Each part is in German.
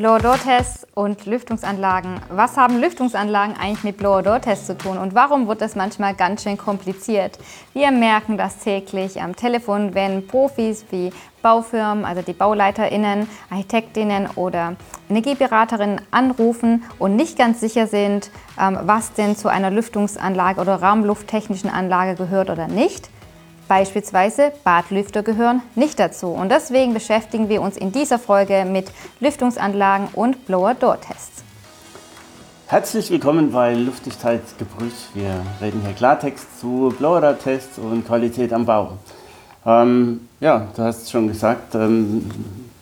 Blower-Door-Tests und Lüftungsanlagen. Was haben Lüftungsanlagen eigentlich mit Blower-Door-Tests zu tun und warum wird das manchmal ganz schön kompliziert? Wir merken das täglich am Telefon, wenn Profis wie Baufirmen, also die BauleiterInnen, Architektinnen oder Energieberaterinnen anrufen und nicht ganz sicher sind, ähm, was denn zu einer Lüftungsanlage oder raumlufttechnischen Anlage gehört oder nicht. Beispielsweise Badlüfter gehören nicht dazu. Und deswegen beschäftigen wir uns in dieser Folge mit Lüftungsanlagen und Blower-Door-Tests. Herzlich willkommen bei Luftigkeit geprüft. Wir reden hier Klartext zu Blower-Door-Tests und Qualität am Bau. Ähm, ja, du hast schon gesagt, ähm,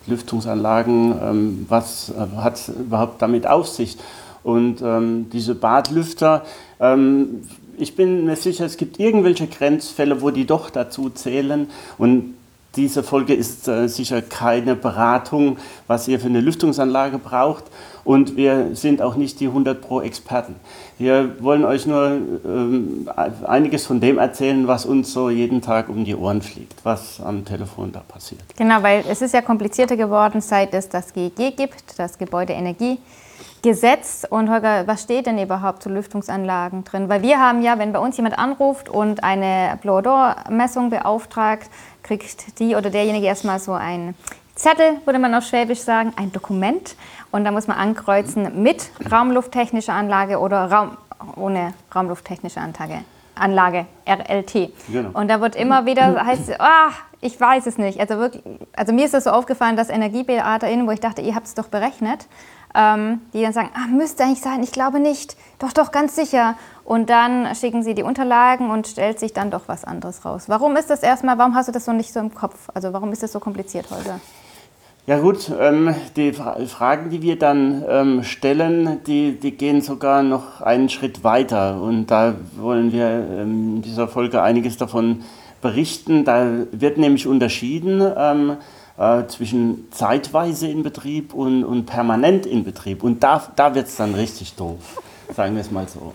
Lüftungsanlagen, ähm, was äh, hat überhaupt damit auf sich? Und ähm, diese Badlüfter, ähm, ich bin mir sicher, es gibt irgendwelche Grenzfälle, wo die doch dazu zählen. Und diese Folge ist äh, sicher keine Beratung, was ihr für eine Lüftungsanlage braucht. Und wir sind auch nicht die 100 Pro Experten. Wir wollen euch nur ähm, einiges von dem erzählen, was uns so jeden Tag um die Ohren fliegt, was am Telefon da passiert. Genau, weil es ist ja komplizierter geworden, seit es das GEG gibt, das Gebäudeenergie. Gesetz. Und Holger, was steht denn überhaupt zu Lüftungsanlagen drin? Weil wir haben ja, wenn bei uns jemand anruft und eine Blower-Door-Messung beauftragt, kriegt die oder derjenige erstmal so ein Zettel, würde man auf Schwäbisch sagen, ein Dokument. Und da muss man ankreuzen mit raumlufttechnischer Anlage oder Raum, ohne raumlufttechnische Anlage. Anlage, RLT. Genau. Und da wird immer wieder, heißt ah, ich weiß es nicht. Also, wirklich, also mir ist das so aufgefallen, dass EnergieberaterInnen, wo ich dachte, ihr habt es doch berechnet, ähm, die dann sagen, ah, müsste eigentlich sein, ich glaube nicht, doch, doch, ganz sicher. Und dann schicken sie die Unterlagen und stellt sich dann doch was anderes raus. Warum ist das erstmal, warum hast du das so nicht so im Kopf? Also warum ist das so kompliziert heute? Ja gut, ähm, die Fragen, die wir dann ähm, stellen, die, die gehen sogar noch einen Schritt weiter. Und da wollen wir ähm, in dieser Folge einiges davon berichten. Da wird nämlich unterschieden ähm, äh, zwischen zeitweise in Betrieb und, und permanent in Betrieb. Und da, da wird es dann richtig doof, sagen wir es mal so.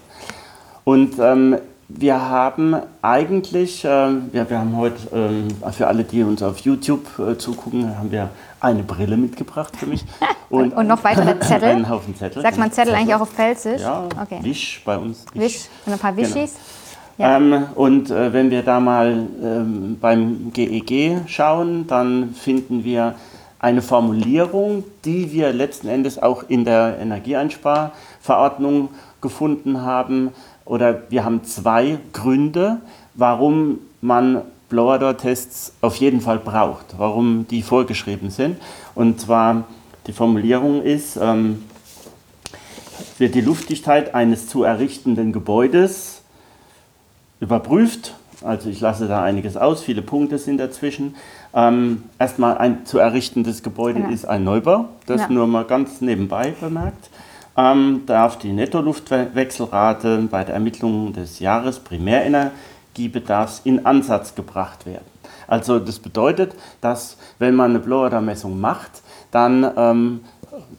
Und ähm, wir haben eigentlich, äh, wir, wir haben heute, äh, für alle, die uns auf YouTube äh, zugucken, haben wir eine Brille mitgebracht für mich. Und, und noch weitere Zettel? Einen Haufen Zettel. Sagt man Zettel, Zettel. eigentlich auch auf Pfälzisch? Ja, okay. Wisch bei uns. Wisch, Wisch und ein paar Wischis. Genau. Ja. Ähm, und äh, wenn wir da mal ähm, beim GEG schauen, dann finden wir eine Formulierung, die wir letzten Endes auch in der Energieeinsparverordnung gefunden haben. Oder wir haben zwei Gründe, warum man Blower-Door-Tests auf jeden Fall braucht, warum die vorgeschrieben sind. Und zwar die Formulierung ist, ähm, wird die Luftdichtheit eines zu errichtenden Gebäudes überprüft. Also ich lasse da einiges aus, viele Punkte sind dazwischen. Ähm, erstmal ein zu errichtendes Gebäude ja. ist ein Neubau, das ja. nur mal ganz nebenbei bemerkt. Ähm, darf die Nettoluftwechselrate bei der Ermittlung des Jahresprimärenergiebedarfs in Ansatz gebracht werden. Also das bedeutet, dass wenn man eine Blower-Messung macht, dann, ähm,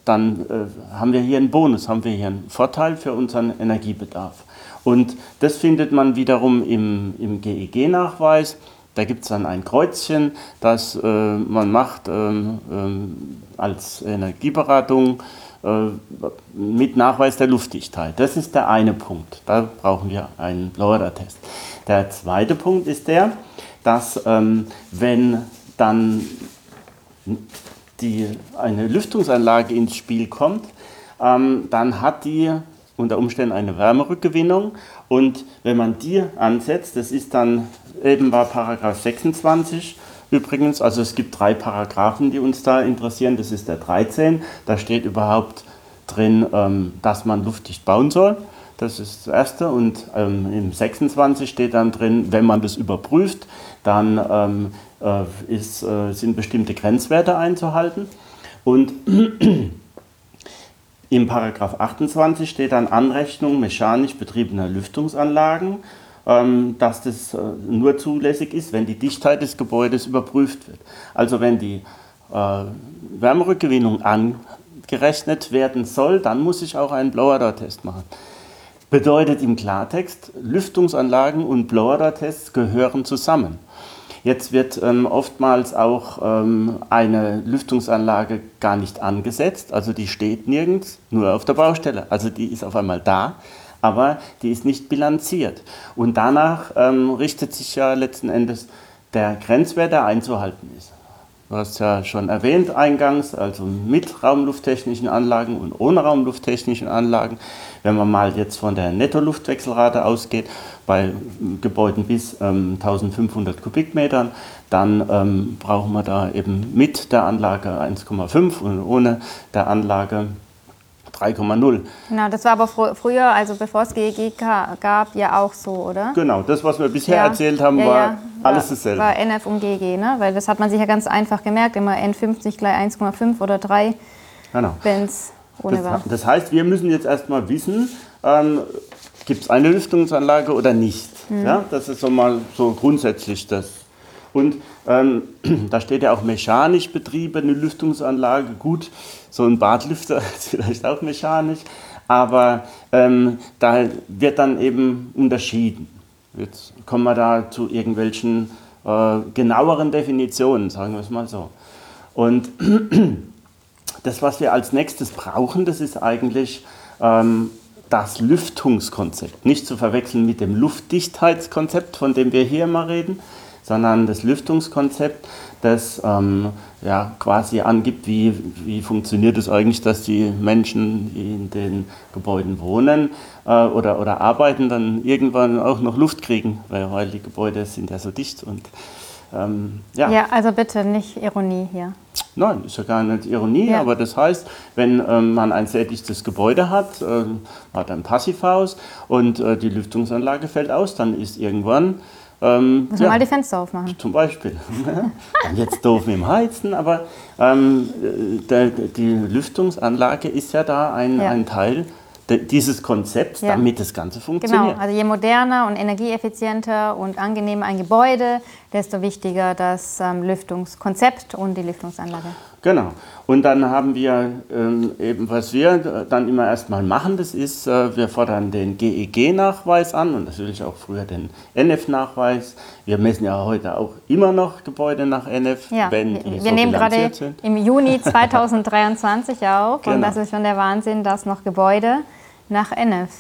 dann äh, haben wir hier einen Bonus, haben wir hier einen Vorteil für unseren Energiebedarf. Und das findet man wiederum im, im GEG-Nachweis. Da gibt es dann ein Kreuzchen, das äh, man macht ähm, ähm, als Energieberatung äh, mit Nachweis der Luftdichtheit. Das ist der eine Punkt. Da brauchen wir einen Loader-Test. Der zweite Punkt ist der, dass ähm, wenn dann die, eine Lüftungsanlage ins Spiel kommt, ähm, dann hat die unter Umständen eine Wärmerückgewinnung. Und wenn man die ansetzt, das ist dann eben bei Paragraph 26 übrigens, also es gibt drei Paragraphen, die uns da interessieren. Das ist der 13, da steht überhaupt drin, ähm, dass man luftdicht bauen soll. Das ist das Erste. Und ähm, im 26 steht dann drin, wenn man das überprüft, dann ähm, äh, ist, äh, sind bestimmte Grenzwerte einzuhalten. Und Im Paragraph 28 steht dann Anrechnung mechanisch betriebener Lüftungsanlagen, ähm, dass das äh, nur zulässig ist, wenn die Dichtheit des Gebäudes überprüft wird. Also wenn die äh, Wärmerückgewinnung angerechnet werden soll, dann muss ich auch einen Blower-Door-Test machen. Bedeutet im Klartext, Lüftungsanlagen und Blower-Door-Tests gehören zusammen. Jetzt wird ähm, oftmals auch ähm, eine Lüftungsanlage gar nicht angesetzt, also die steht nirgends, nur auf der Baustelle. Also die ist auf einmal da, aber die ist nicht bilanziert. Und danach ähm, richtet sich ja letzten Endes der Grenzwert, der einzuhalten ist. Du hast ja schon erwähnt eingangs, also mit raumlufttechnischen Anlagen und ohne raumlufttechnischen Anlagen. Wenn man mal jetzt von der Nettoluftwechselrate ausgeht, bei Gebäuden bis ähm, 1500 Kubikmetern, dann ähm, brauchen wir da eben mit der Anlage 1,5 und ohne der Anlage 3,0. Genau, das war aber fr früher, also bevor es GEG gab, ja auch so, oder? Genau, das, was wir bisher ja. erzählt haben, ja, war ja. alles dasselbe. War NF und GG, ne? weil das hat man sich ja ganz einfach gemerkt, immer N50 gleich 1,5 oder 3, genau. wenn ohne das. Das heißt, wir müssen jetzt erstmal wissen, ähm, gibt es eine Lüftungsanlage oder nicht. Mhm. Ja, das ist so mal so grundsätzlich das. Und ähm, da steht ja auch mechanisch betriebene Lüftungsanlage. Gut, so ein Badlüfter ist vielleicht auch mechanisch, aber ähm, da wird dann eben unterschieden. Jetzt kommen wir da zu irgendwelchen äh, genaueren Definitionen, sagen wir es mal so. Und das, was wir als nächstes brauchen, das ist eigentlich ähm, das Lüftungskonzept. Nicht zu verwechseln mit dem Luftdichtheitskonzept, von dem wir hier mal reden, sondern das Lüftungskonzept, das ähm, ja, quasi angibt, wie, wie funktioniert es eigentlich, dass die Menschen, die in den Gebäuden wohnen äh, oder, oder arbeiten, dann irgendwann auch noch Luft kriegen, weil, weil die Gebäude sind ja so dicht und ähm, ja. ja, also bitte nicht Ironie hier. Nein, ist ja gar nicht Ironie, ja. aber das heißt, wenn ähm, man ein sehr dichtes Gebäude hat, äh, hat ein Passivhaus und äh, die Lüftungsanlage fällt aus, dann ist irgendwann ähm, Muss man ja, mal die Fenster aufmachen. Zum Beispiel. Jetzt doof mit dem Heizen, aber ähm, der, die Lüftungsanlage ist ja da ein, ein Teil dieses Konzepts, ja. damit das Ganze funktioniert. Genau, also je moderner und energieeffizienter und angenehmer ein Gebäude, desto wichtiger das ähm, Lüftungskonzept und die Lüftungsanlage. Genau. Und dann haben wir ähm, eben, was wir dann immer erstmal machen, das ist, äh, wir fordern den GEG-Nachweis an und natürlich auch früher den NF-Nachweis. Wir messen ja heute auch immer noch Gebäude nach NF, ja, wenn die Wir so nehmen gerade sind. im Juni 2023 auf genau. und das ist schon der Wahnsinn, dass noch Gebäude nach NF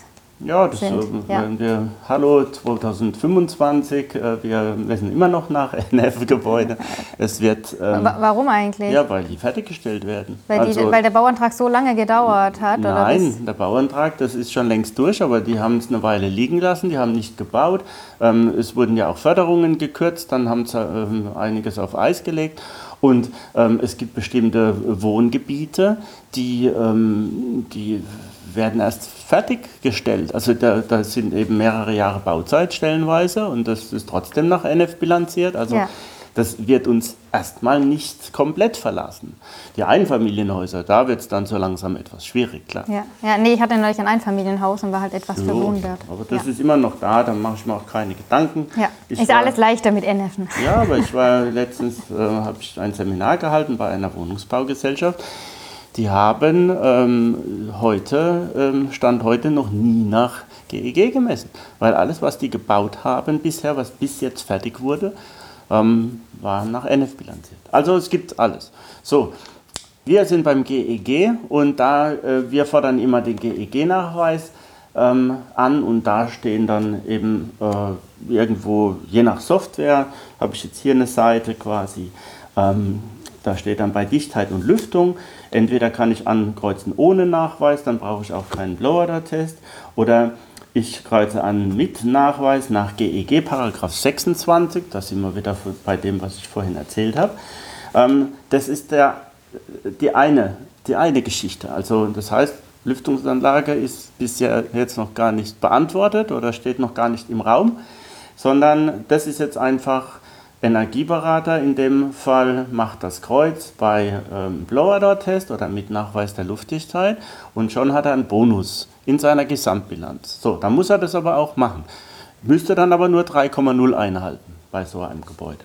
ja, das sind, ja. wir, hallo 2025, äh, wir messen immer noch nach NF-Gebäude. Es wird. Ähm, Warum eigentlich? Ja, weil die fertiggestellt werden. Weil, also, die, weil der Bauantrag so lange gedauert hat? Nein, der Bauantrag, das ist schon längst durch, aber die haben es eine Weile liegen lassen, die haben nicht gebaut. Ähm, es wurden ja auch Förderungen gekürzt, dann haben sie ähm, einiges auf Eis gelegt. Und ähm, es gibt bestimmte Wohngebiete, die, ähm, die werden erst fertiggestellt. Also da, da, sind eben mehrere Jahre Bauzeit stellenweise und das ist trotzdem nach NF bilanziert. Also ja. das wird uns erstmal nicht komplett verlassen. Die Einfamilienhäuser, da wird es dann so langsam etwas schwierig, klar. Ja, ja nee, ich hatte neulich ein Einfamilienhaus und war halt etwas so, verwundert. Aber das ja. ist immer noch da, da mache ich mir auch keine Gedanken. Ja, ich ist war, alles leichter mit NF. Ja, aber ich war letztens, äh, habe ich ein Seminar gehalten bei einer Wohnungsbaugesellschaft die haben ähm, heute, ähm, Stand heute noch nie nach GEG e gemessen, weil alles, was die gebaut haben bisher, was bis jetzt fertig wurde, ähm, war nach NF bilanziert. Also es gibt alles. So, wir sind beim GEG e und da äh, wir fordern immer den GEG-Nachweis ähm, an und da stehen dann eben äh, irgendwo, je nach Software, habe ich jetzt hier eine Seite quasi, ähm, da steht dann bei Dichtheit und Lüftung, entweder kann ich ankreuzen ohne Nachweis, dann brauche ich auch keinen Blower-Test, oder ich kreuze an mit Nachweis nach GEG Paragraph 26, da sind wir wieder bei dem, was ich vorhin erzählt habe. Ähm, das ist der, die, eine, die eine Geschichte. Also das heißt, Lüftungsanlage ist bisher jetzt noch gar nicht beantwortet oder steht noch gar nicht im Raum, sondern das ist jetzt einfach Energieberater in dem Fall macht das Kreuz bei ähm, Blower-Door-Test oder mit Nachweis der Luftdichtheit und schon hat er einen Bonus in seiner Gesamtbilanz. So, dann muss er das aber auch machen. Müsste dann aber nur 3,0 einhalten bei so einem Gebäude.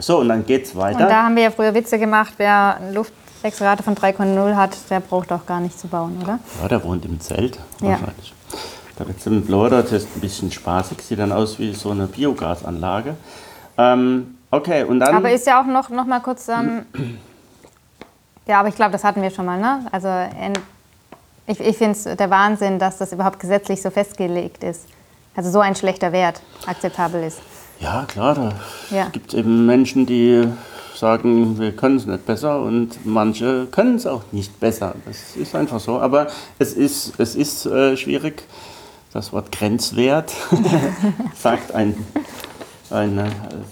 So, und dann geht es weiter. Und da haben wir ja früher Witze gemacht, wer eine Luftwechselrate von 3,0 hat, der braucht auch gar nicht zu bauen, oder? Ja, der wohnt im Zelt wahrscheinlich. Ja. Da wird es Blower-Door-Test ein bisschen spaßig, sieht dann aus wie so eine Biogasanlage. Ähm, Okay, und dann. Aber ist ja auch noch, noch mal kurz. Ähm, ja, aber ich glaube, das hatten wir schon mal, ne? Also ich, ich finde es der Wahnsinn, dass das überhaupt gesetzlich so festgelegt ist. Also so ein schlechter Wert akzeptabel ist. Ja, klar, da Ja. gibt es eben Menschen, die sagen, wir können es nicht besser und manche können es auch nicht besser. Das ist einfach so. Aber es ist, es ist äh, schwierig. Das Wort Grenzwert sagt ein, eine,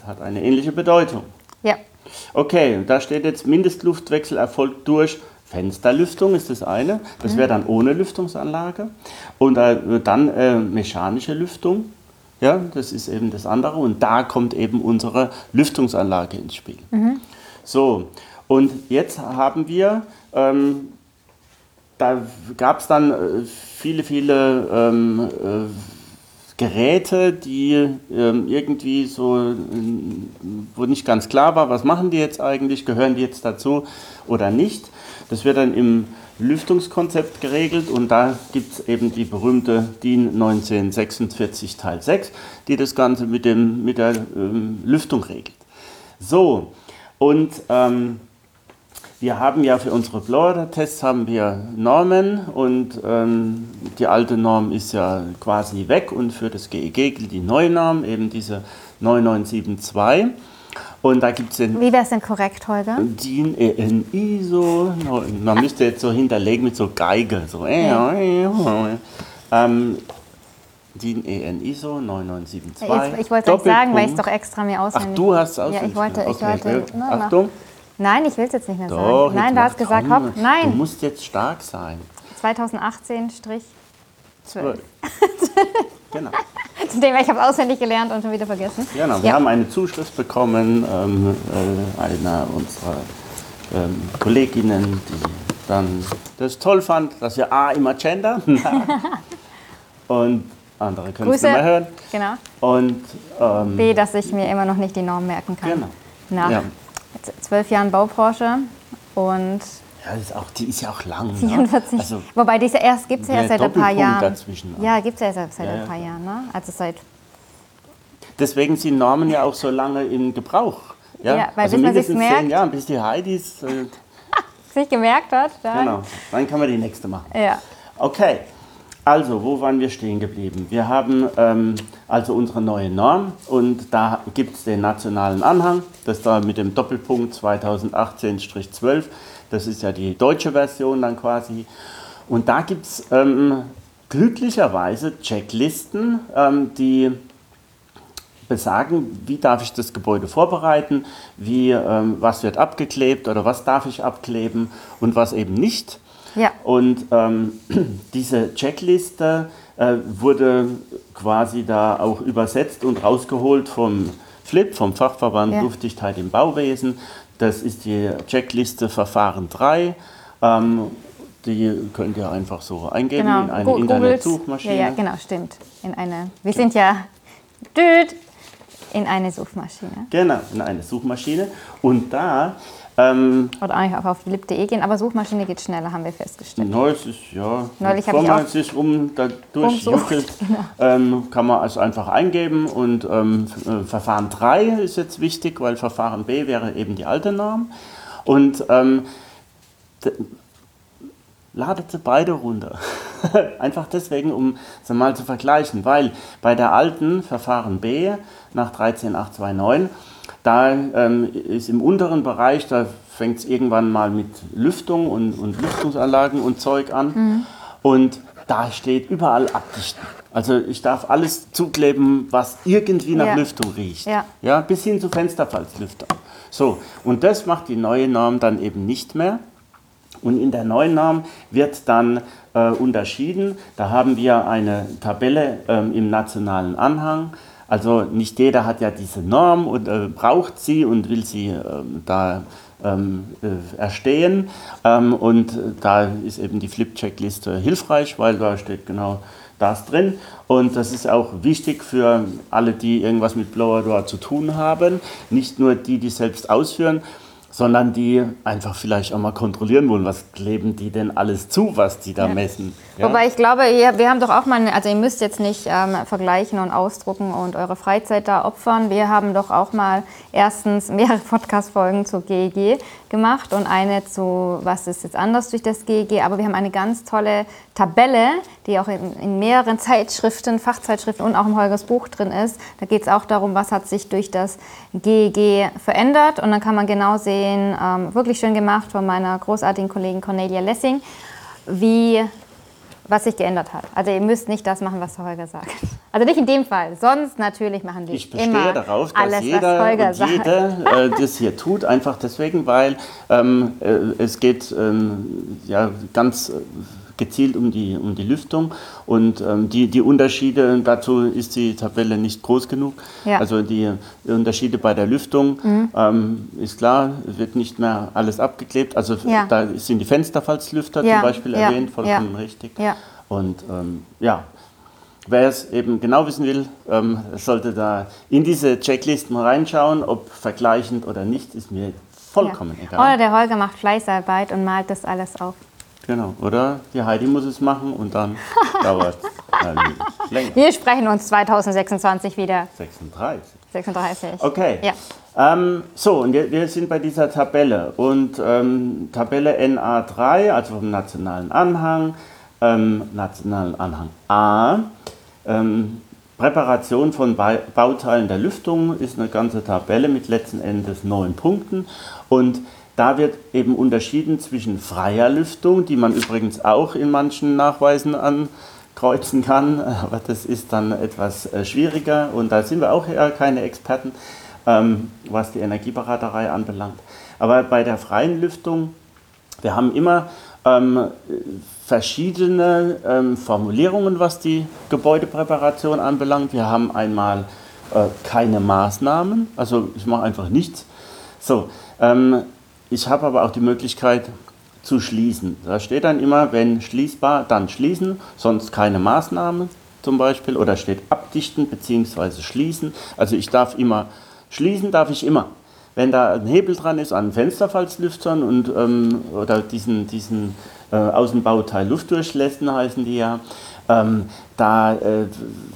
hat eine ähnliche Bedeutung. Ja, Okay, da steht jetzt Mindestluftwechsel erfolgt durch Fensterlüftung, ist das eine. Das wäre dann ohne Lüftungsanlage. Und äh, dann äh, mechanische Lüftung. Ja, das ist eben das andere. Und da kommt eben unsere Lüftungsanlage ins Spiel. So, und jetzt haben wir, ähm, da gab es dann äh, viele, viele ähm, äh, Geräte, die ähm, irgendwie so, wo nicht ganz klar war, was machen die jetzt eigentlich, gehören die jetzt dazu oder nicht. Das wird dann im Lüftungskonzept geregelt und da gibt es eben die berühmte DIN 1946 Teil 6, die das Ganze mit, dem, mit der ähm, Lüftung regelt. So, und ähm, wir haben ja für unsere Blower-Tests haben wir Normen und ähm, die alte Norm ist ja quasi weg und für das GEG gilt die neue Norm, eben diese 9972. Und da gibt es den wie wäre es denn korrekt, Holger? DIN ENI so, man müsste jetzt so hinterlegen mit so Geige, so äh, äh, äh. ähm, DIN ENI so 9972. Ich, ich wollte es sagen, weil ich es doch extra mir Ach, auswendig du hast es Ja, ich auswendig wollte, ich wollte. Okay, ne, mach- Achtung. Nein, ich will es jetzt nicht mehr Doch, sagen. Nein, du hast gesagt, komm, hopp, Du nein. musst jetzt stark sein. 2018 Strich 12. Genau. Zu dem, ich habe es auswendig gelernt und schon wieder vergessen. genau. Wir Ja. haben eine Zuschrift bekommen, ähm, äh, einer unserer ähm, Kolleginnen, die dann das toll fand, dass wir A immer gendern und andere können es nicht mehr hören. Genau. Und ähm, B, dass ich mir immer noch nicht die Norm merken kann. Genau. Nach Ja. Zwölf Jahren Baubranche und ja, das ist auch, die ist ja auch lang. ne? 44. Also, Wobei diese erst gibt es ja erst seit ein paar Jahren. dazwischen. Ja, gibt es ja erst seit Ja, ein paar. Jahren. Ne? Also seit deswegen sind Normen ja auch so lange in Gebrauch. Ja, Ja, weil also bis man mindestens merkt. zehn Jahren, bis die Heidis. Äh, sich gemerkt hat. Da. genau, dann kann man die nächste machen. Ja. Okay, also wo waren wir stehen geblieben? Wir haben ähm, also unsere neue Norm und da gibt es den nationalen Anhang, das da mit dem Doppelpunkt 2018-12, das ist ja die deutsche Version dann quasi. Und da gibt es ähm, glücklicherweise Checklisten, ähm, die besagen, wie darf ich das Gebäude vorbereiten, wie, ähm, was wird abgeklebt oder was darf ich abkleben und was eben nicht. Ja. Und ähm, diese Checkliste äh, wurde quasi da auch übersetzt und rausgeholt vom FLIP, vom Fachverband Ja. Luftdichtheit im Bauwesen. Das ist die Checkliste Verfahren 3. Ähm, die könnt ihr einfach so eingeben Genau. in eine googelt. Internetsuchmaschine. Ja, ja, genau, stimmt. In eine, wir sind ja düt, in eine Suchmaschine. Genau, in eine Suchmaschine. Und da, ähm, Oder eigentlich auch auf lib.de gehen, aber Suchmaschine geht schneller, haben wir festgestellt. es ist, ja, Neulich bevor man sich um da rumsucht, durchjuckelt, ähm, kann man es einfach eingeben. Und ähm, äh, Verfahren 3 ist jetzt wichtig, weil Verfahren B wäre eben die alte Norm. Und ladet sie beide runter. Einfach deswegen, um sie mal zu vergleichen, weil bei der alten Verfahren B nach 13829, da ähm, ist im unteren Bereich, da fängt es irgendwann mal mit Lüftung und, und Lüftungsanlagen und Zeug an. Und da steht überall abdichten. Also ich darf alles zukleben, was irgendwie nach Ja. Lüftung riecht. Ja. Ja, bis hin zu Fensterfalzlüfter. So, und das macht die neue Norm dann eben nicht mehr. Und in der neuen Norm wird dann äh, unterschieden. Da haben wir eine Tabelle ähm, im nationalen Anhang. Also nicht jeder hat ja diese Norm und äh, braucht sie und will sie ähm, da ähm, äh, erstehen. Ähm, und äh, da ist eben die Flip-Checkliste hilfreich, weil da steht genau das drin. Und das ist auch wichtig für alle, die irgendwas mit Blower Door zu tun haben. Nicht nur die, die selbst ausführen, sondern die einfach vielleicht auch mal kontrollieren wollen, was kleben die denn alles zu, was die da ja. messen. Ja? Wobei ich glaube, ja, wir haben doch auch mal, also ihr müsst jetzt nicht ähm, vergleichen und ausdrucken und eure Freizeit da opfern. Wir haben doch auch mal erstens mehrere Podcast-Folgen zur GEG gemacht und eine zu, was ist jetzt anders durch das GEG, aber wir haben eine ganz tolle Tabelle, die auch in, in mehreren Zeitschriften, Fachzeitschriften und auch im Holgers Buch drin ist. Da geht es auch darum, was hat sich durch das GEG verändert und dann kann man genau sehen, ähm, wirklich schön gemacht von meiner großartigen Kollegin Cornelia Lessing, wie was sich geändert hat. Also ihr müsst nicht das machen, was Holger sagt. Also nicht in dem Fall. Sonst natürlich machen die ich immer darauf, dass alles, jeder was Holger sagt. Jeder, äh, das hier tut, einfach deswegen, weil ähm, äh, es geht ähm, ja ganz äh, gezielt um die, um die Lüftung und ähm, die, die Unterschiede, dazu ist die Tabelle nicht groß genug. Ja. Also die Unterschiede bei der Lüftung mhm. ähm, ist klar, wird nicht mehr alles abgeklebt. Also ja. da sind die Fensterfalzlüfter ja. zum Beispiel erwähnt, vollkommen richtig. Und ähm, ja, Wer es eben genau wissen will, ähm, sollte da in diese Checklisten reinschauen, ob vergleichend oder nicht, ist mir vollkommen ja. egal. Oder der Holger macht Fleißarbeit und malt das alles auf. Genau, oder die Heidi muss es machen und dann dauert es länger. Wir sprechen uns 2026 wieder. 36. 36. Okay. Ja. Ähm, so, und wir, wir, sind bei dieser Tabelle. Und ähm, Tabelle NA3, also vom nationalen Anhang, ähm, nationalen Anhang A. Ähm, Präparation von Bauteilen der Lüftung ist eine ganze Tabelle mit letzten Endes neun Punkten. Und da wird eben unterschieden zwischen freier Lüftung, die man übrigens auch in manchen Nachweisen ankreuzen kann, aber das ist dann etwas äh, schwieriger und da sind wir auch keine Experten, ähm, was die Energieberaterei anbelangt. Aber bei der freien Lüftung, wir haben immer ähm, verschiedene ähm, Formulierungen, was die Gebäudepräparation anbelangt. Wir haben einmal äh, keine Maßnahmen, also ich mache einfach nichts. So, ähm, ich habe aber auch die Möglichkeit zu schließen. Da steht dann immer, wenn schließbar, dann schließen, sonst keine Maßnahme zum Beispiel. Oder steht abdichten bzw. schließen. Also ich darf immer, schließen darf ich immer. Wenn da ein Hebel dran ist an Fensterfalzlüftern und, ähm, oder diesen, diesen äh, Außenbauteil Luftdurchlässen heißen die ja, ähm, da, äh,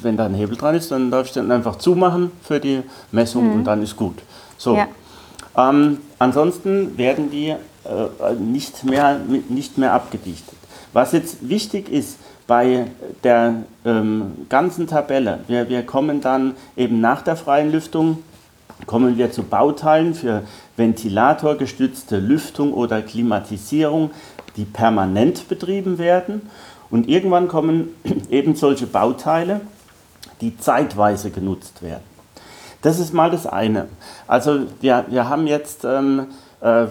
wenn da ein Hebel dran ist, dann darf ich den einfach zumachen für die Messung mhm. und dann ist gut. So. Ja. Ähm, ansonsten werden die äh, nicht, mehr, nicht mehr abgedichtet. Was jetzt wichtig ist bei der ähm, ganzen Tabelle, wir, wir kommen dann eben nach der freien Lüftung, kommen wir zu Bauteilen für ventilatorgestützte Lüftung oder Klimatisierung, die permanent betrieben werden. Und irgendwann kommen eben solche Bauteile, die zeitweise genutzt werden. Das ist mal das eine. Also wir, wir haben jetzt ähm, äh,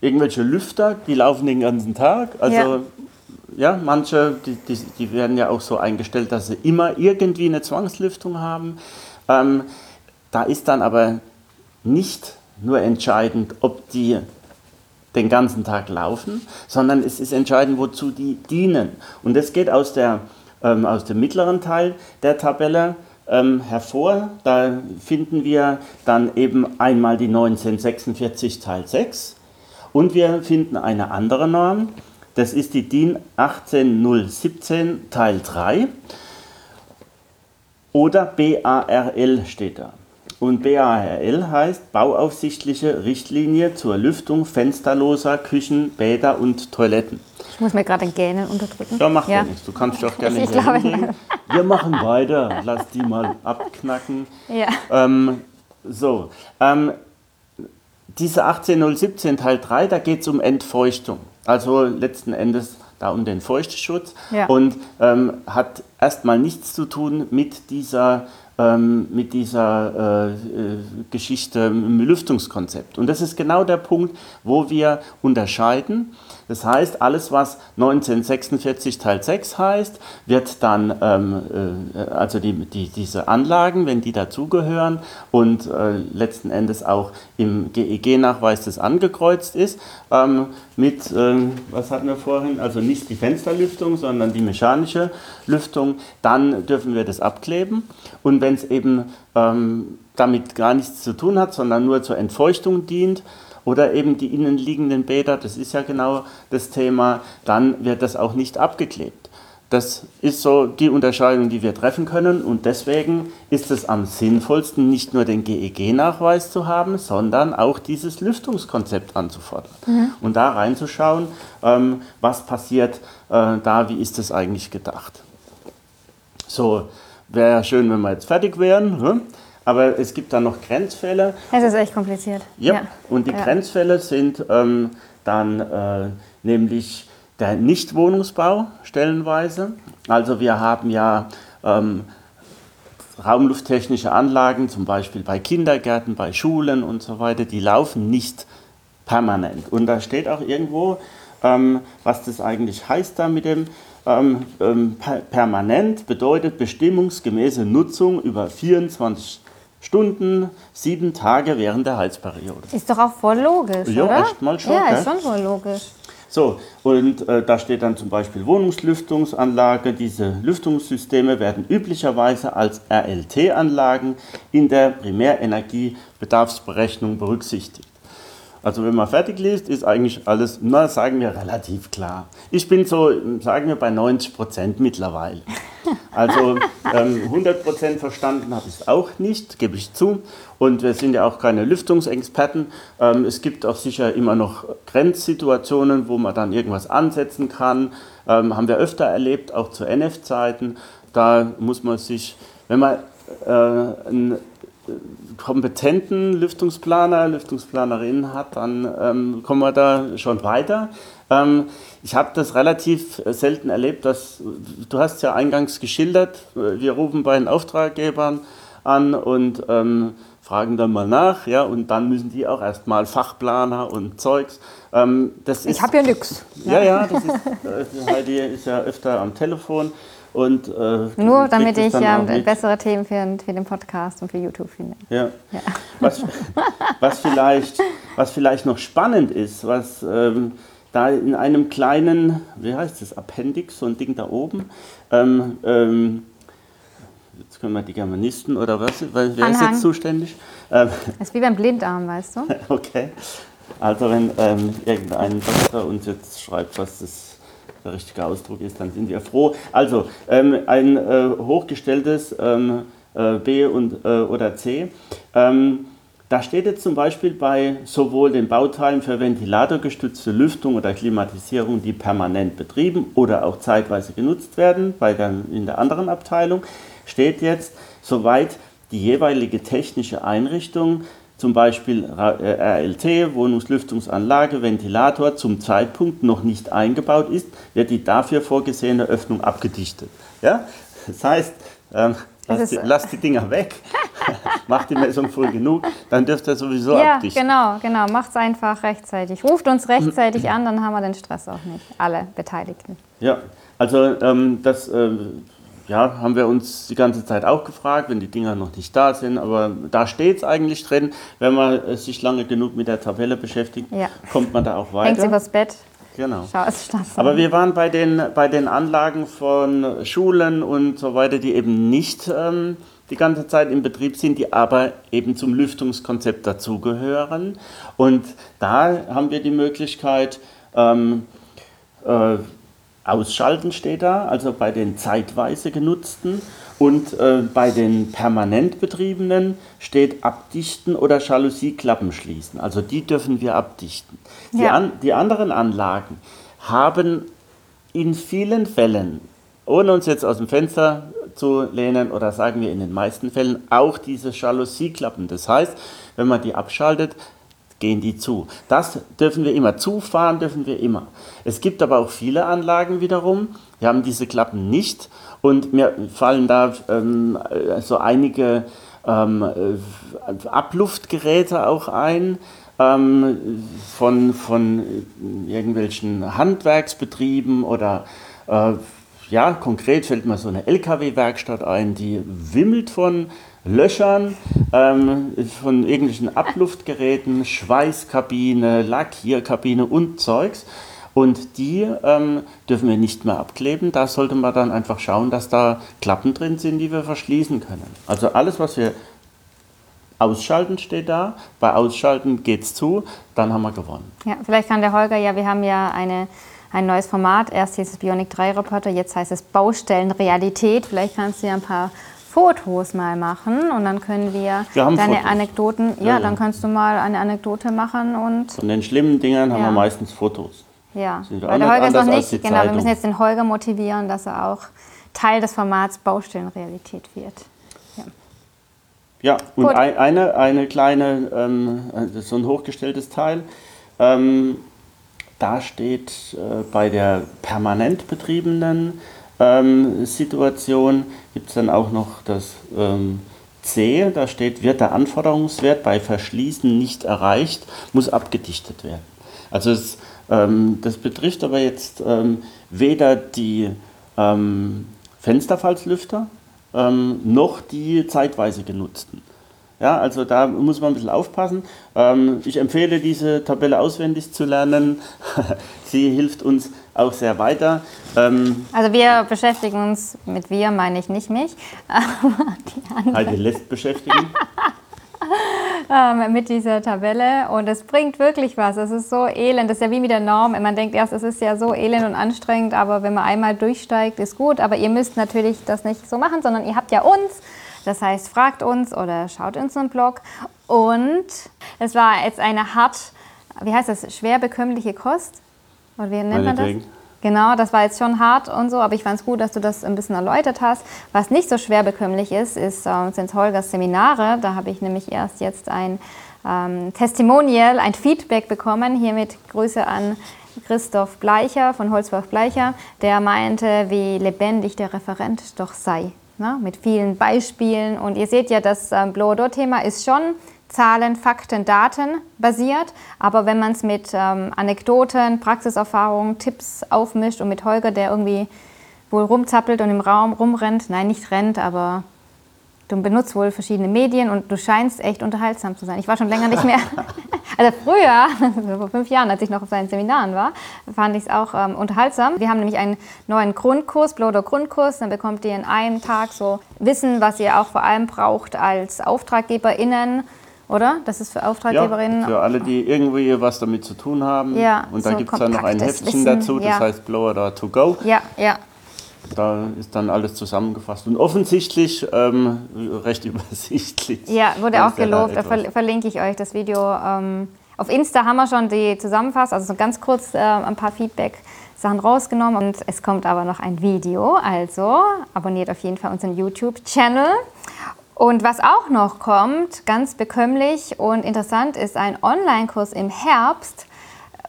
irgendwelche Lüfter, die laufen den ganzen Tag. Also ja, ja manche, die, die, die, werden ja auch so eingestellt, dass sie immer irgendwie eine Zwangslüftung haben. Ähm, da ist dann aber nicht nur entscheidend, ob die den ganzen Tag laufen, sondern es ist entscheidend, wozu die dienen. Und das geht aus, der, ähm, aus dem mittleren Teil der Tabelle ähm, hervor. Da finden wir dann eben einmal die 1946 Teil 6 und wir finden eine andere Norm. Das ist die DIN 18017 Teil 3 oder BARL steht da. Und BARL heißt Bauaufsichtliche Richtlinie zur Lüftung fensterloser Küchen, Bäder und Toiletten. Ich muss mir gerade ein Gähnen unterdrücken. Ja, mach ja nichts. Du kannst doch gerne ich glaube, Wir machen weiter. Lass die mal abknacken. Ja. Ähm, so, ähm, diese 18017 Teil 3, da geht es um Entfeuchtung. Also letzten Endes da um den Feuchtschutz ja. und ähm, hat erstmal nichts zu tun mit dieser ähm, mit dieser äh, äh, Geschichte im Lüftungskonzept. Und das ist genau der Punkt, wo wir unterscheiden. Das heißt, alles, was 1946 Teil 6 heißt, wird dann, ähm, äh, also die, die, diese Anlagen, wenn die dazugehören und äh, letzten Endes auch im GEG-Nachweis das angekreuzt ist, ähm, mit, äh, was hatten wir vorhin, also nicht die Fensterlüftung, sondern die mechanische Lüftung, dann dürfen wir das abkleben. Und wenn es eben ähm, damit gar nichts zu tun hat, sondern nur zur Entfeuchtung dient, oder eben die innenliegenden Bäder, das ist ja genau das Thema, dann wird das auch nicht abgeklebt. Das ist so die Unterscheidung, die wir treffen können und deswegen ist es am sinnvollsten, nicht nur den GEG-Nachweis zu haben, sondern auch dieses Lüftungskonzept anzufordern mhm. und da reinzuschauen, ähm, was passiert äh, da, wie ist das eigentlich gedacht. So, wäre schön, wenn wir jetzt fertig wären. Hm? Aber es gibt dann noch Grenzfälle. Es ist echt kompliziert. Ja, ja. und die ja. Grenzfälle sind ähm, dann äh, nämlich der Nichtwohnungsbau stellenweise. Also wir haben ja ähm, raumlufttechnische Anlagen, zum Beispiel bei Kindergärten, bei Schulen und so weiter, die laufen nicht permanent. Und da steht auch irgendwo, ähm, was das eigentlich heißt da mit dem ähm, ähm permanent bedeutet bestimmungsgemäße Nutzung über 24 Stunden, sieben Tage während der Heizperiode. Ist doch auch voll logisch, ja, oder? Echt mal schon, ja, ist schon voll logisch. So, und äh, da steht dann zum Beispiel Wohnungslüftungsanlage. Diese Lüftungssysteme werden üblicherweise als RLT-Anlagen in der Primärenergiebedarfsberechnung berücksichtigt. Also wenn man fertig liest, ist eigentlich alles, na, sagen wir, relativ klar. Ich bin so, sagen wir, bei 90 Prozent mittlerweile. Also ähm, 100 Prozent verstanden habe ich es auch nicht, gebe ich zu. Und wir sind ja auch keine Lüftungsexperten. Ähm, es gibt auch sicher immer noch Grenzsituationen, wo man dann irgendwas ansetzen kann. Ähm, haben wir öfter erlebt, auch zu NF-Zeiten. Da muss man sich, wenn man äh, ein kompetenten Lüftungsplaner, Lüftungsplanerin hat, dann ähm, kommen wir da schon weiter. Ähm, ich habe das relativ selten erlebt, dass du hast ja eingangs geschildert, wir rufen bei den Auftraggebern an und ähm, fragen dann mal nach, ja, und dann müssen die auch erstmal Fachplaner und Zeugs. Ähm, das ich habe ja nichts. Ja, ja, das ist, äh, Heidi ist ja öfter am Telefon. Und, äh, Nur damit ich ja bessere Themen für, für, den Podcast und für YouTube finde. Ja. ja. Was, was, vielleicht, was vielleicht noch spannend ist, was ähm, da in einem kleinen, wie heißt das, Appendix, so ein Ding da oben, ähm, ähm, jetzt können wir die Germanisten oder was, weil wer Anhang. ist jetzt zuständig? Ähm, das ist wie beim Blindarm, weißt du? okay. Also wenn ähm, irgendein Doktor uns jetzt schreibt, was das der richtige Ausdruck ist, dann sind wir froh. Also ähm, ein äh, hochgestelltes ähm, äh, B und, äh, oder C. Ähm, da steht jetzt zum Beispiel bei sowohl den Bauteilen für ventilatorgestützte Lüftung oder Klimatisierung, die permanent betrieben oder auch zeitweise genutzt werden, bei der, in der anderen Abteilung, steht jetzt, soweit die jeweilige technische Einrichtung zum Beispiel RLT, Wohnungslüftungsanlage, Ventilator, zum Zeitpunkt noch nicht eingebaut ist, wird die dafür vorgesehene Öffnung abgedichtet. Ja? Das heißt, ähm, lass, die, lass, die, Dinger weg, mach die Messung früh genug, dann dürft ihr sowieso ja, abdichten. Genau, genau, macht es einfach rechtzeitig. Ruft uns rechtzeitig an, dann haben wir den Stress auch nicht, alle Beteiligten. Ja, also ähm, das... Ähm, ja, haben wir uns die ganze Zeit auch gefragt, wenn die Dinger noch nicht da sind. Aber da steht es eigentlich drin. Wenn man sich lange genug mit der Tabelle beschäftigt, ja. kommt man da auch weiter. Hängt übers Bett. Genau. Schau, es Aber wir waren bei den, bei den Anlagen von Schulen und so weiter, die eben nicht ähm, die ganze Zeit im Betrieb sind, die aber eben zum Lüftungskonzept dazugehören. Und da haben wir die Möglichkeit, ähm, äh, Ausschalten steht da, also bei den zeitweise genutzten. Und äh, bei den permanent betriebenen steht abdichten oder Jalousieklappen schließen. Also die dürfen wir abdichten. Ja. Die, an, die anderen Anlagen haben in vielen Fällen, ohne uns jetzt aus dem Fenster zu lehnen oder sagen wir in den meisten Fällen, auch diese Jalousieklappen. Das heißt, wenn man die abschaltet, gehen die zu. Das dürfen wir immer. Zufahren dürfen wir immer. Es gibt aber auch viele Anlagen wiederum, die haben diese Klappen nicht. Und mir fallen da ähm, so einige ähm, äh, Abluftgeräte auch ein. Ähm, von, von irgendwelchen Handwerksbetrieben oder äh, ja, konkret fällt mir so eine LKW-Werkstatt ein, die wimmelt von Löchern ähm, von irgendwelchen Abluftgeräten, Schweißkabine, Lackierkabine und Zeugs. Und die ähm, dürfen wir nicht mehr abkleben. Da sollte man dann einfach schauen, dass da Klappen drin sind, die wir verschließen können. Also alles, was wir Ausschalten steht da. Bei Ausschalten geht's zu, dann haben wir gewonnen. Ja, vielleicht kann der Holger ja, wir haben ja eine, ein neues Format. Erst hieß es Bionic 3 Reporter, jetzt heißt es Baustellenrealität. Vielleicht kannst du ja ein paar Fotos mal machen und dann können wir, Wir haben deine Fotos. Anekdoten, ja, Ja, ja. dann kannst du mal eine Anekdote machen und Von den schlimmen Dingern haben Ja. wir meistens Fotos. ja. Sind wir Weil der Holger ist noch nicht, genau, wir Zeitung. müssen jetzt den Holger motivieren, dass er auch Teil des Formats Baustellenrealität wird. Ja, und Gut. ein, eine, eine kleine, ähm, also so ein hochgestelltes Teil, ähm, da steht äh, bei der permanent betriebenen ähm, Situation, gibt es dann auch noch das ähm, C, da steht, wird der Anforderungswert bei Verschließen nicht erreicht, muss abgedichtet werden. Also es, ähm, das betrifft aber jetzt ähm, weder die ähm, Fensterfalzlüfter ähm, noch die zeitweise genutzten. Ja, also da muss man ein bisschen aufpassen. Ähm, ich empfehle diese Tabelle auswendig zu lernen. Sie hilft uns auch sehr weiter. Ähm, Also wir beschäftigen uns, mit wir meine ich nicht mich, aber die anderen. Heidi lässt beschäftigen. ähm, mit dieser Tabelle und es bringt wirklich was. Es ist so elend, das ist ja wie mit der Norm. Man denkt erst, es ist ja so elend und anstrengend, aber wenn man einmal durchsteigt, ist gut. Aber ihr müsst natürlich das nicht so machen, sondern ihr habt ja uns. Das heißt, fragt uns oder schaut in unseren Blog. Und es war jetzt eine hart, wie heißt das, schwer bekömmliche Kost? Oder wie nennt man das? Genau, das war jetzt schon hart und so, aber ich fand es gut, dass du das ein bisschen erläutert hast. Was nicht so schwer bekömmlich ist, ist, äh, sind Holgers Seminare. Da habe ich nämlich erst jetzt ein ähm, Testimonial, ein Feedback bekommen. Hiermit Grüße an Christoph Bleicher von Holzbach Bleicher, der meinte, wie lebendig der Referent doch sei. Ne? Mit vielen Beispielen. Und ihr seht ja, das ähm, Blow-Thema ist schon Zahlen, Fakten, Daten basiert. Aber wenn man es mit ähm, Anekdoten, Praxiserfahrungen, Tipps aufmischt und mit Holger, der irgendwie wohl rumzappelt und im Raum rumrennt, nein, nicht rennt, aber du benutzt wohl verschiedene Medien und du scheinst echt unterhaltsam zu sein. Ich war schon länger nicht mehr. Also früher, vor fünf Jahren, als ich noch auf seinen Seminaren war, fand ich es auch ähm, unterhaltsam. Wir haben nämlich einen neuen Grundkurs, Blodo Grundkurs. Dann bekommt ihr in einem Tag so Wissen, was ihr auch vor allem braucht als AuftraggeberInnen, oder? Das ist für Ja, Auftraggeberinnen. für alle, die irgendwie was damit zu tun haben. Ja, Und da so gibt es dann noch ein Heftchen Wissen, dazu, das ja. heißt Blower to go. ja, ja. Da ist dann alles zusammengefasst. Und offensichtlich ähm, recht übersichtlich. Ja, wurde auch gelobt. Da ver verlinke ich euch das Video. Ähm, auf Insta haben wir schon die zusammenfasst, also so ganz kurz äh, ein paar Feedback-Sachen rausgenommen. Und es kommt aber noch ein Video. Also abonniert auf jeden Fall unseren YouTube-Channel. Und was auch noch kommt, ganz bekömmlich und interessant, ist ein Online-Kurs im Herbst.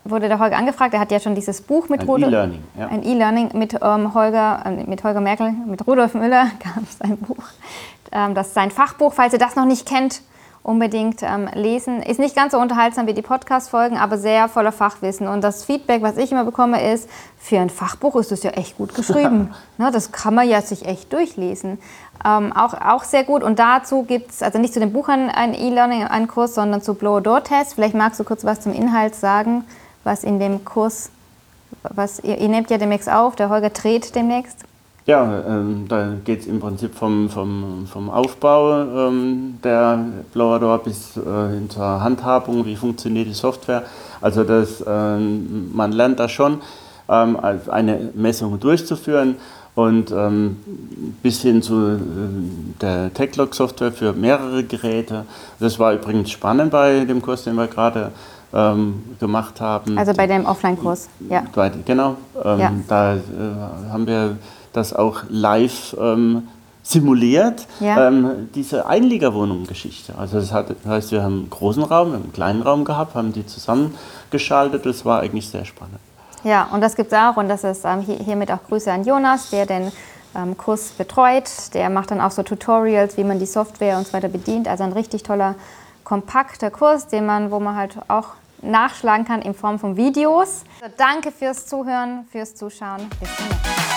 Wurde der Holger angefragt, er hat ja schon dieses Buch mit Rudolf- E-Learning, ja. Ein E-Learning mit ähm, Holger, äh, mit Holger Merkel, mit Rudolf Müller gab es ein Buch. Ähm, das ist sein Fachbuch, falls ihr das noch nicht kennt, unbedingt ähm, lesen. Ist nicht ganz so unterhaltsam wie die Podcast-Folgen, aber sehr voller Fachwissen. Und das Feedback, was ich immer bekomme, ist, für ein Fachbuch ist es ja echt gut geschrieben. ne, das kann man ja sich echt durchlesen. Ähm, auch, auch sehr gut. Und dazu gibt es, also nicht zu dem Buch ein ein E-Learning, einen Kurs, sondern zu Blow-Door-Test. Vielleicht magst du kurz was zum Inhalt sagen, was in dem Kurs, was ihr, ihr nehmt ja demnächst auf, der Holger dreht demnächst. Ja, ähm, da geht es im Prinzip vom, vom, vom Aufbau ähm, der Blower Door bis äh, hin zur Handhabung, wie funktioniert die Software. Also das, ähm, man lernt da schon, ähm, eine Messung durchzuführen und ähm, bis hin zu äh, der Techlog-Software für mehrere Geräte. Das war übrigens spannend bei dem Kurs, den wir gerade ähm, gemacht haben. Also bei dem Offline-Kurs. Ja. Bei- Genau, ähm, Ja. da äh, haben wir das auch live ähm, simuliert, Ja. ähm, diese Einliegerwohnung-Geschichte. Also das, hat, das heißt, wir haben einen großen Raum, wir haben einen kleinen Raum gehabt, haben die zusammengeschaltet, das war eigentlich sehr spannend. Ja, und das gibt es auch. Und das ist ähm, hier, hiermit auch Grüße an Jonas, der den ähm, Kurs betreut. Der macht dann auch so Tutorials, wie man die Software und so weiter bedient. Also ein richtig toller, kompakter Kurs, den man, wo man halt auch nachschlagen kann in Form von Videos. Also danke fürs Zuhören, fürs Zuschauen. Bis zum nächsten Mal.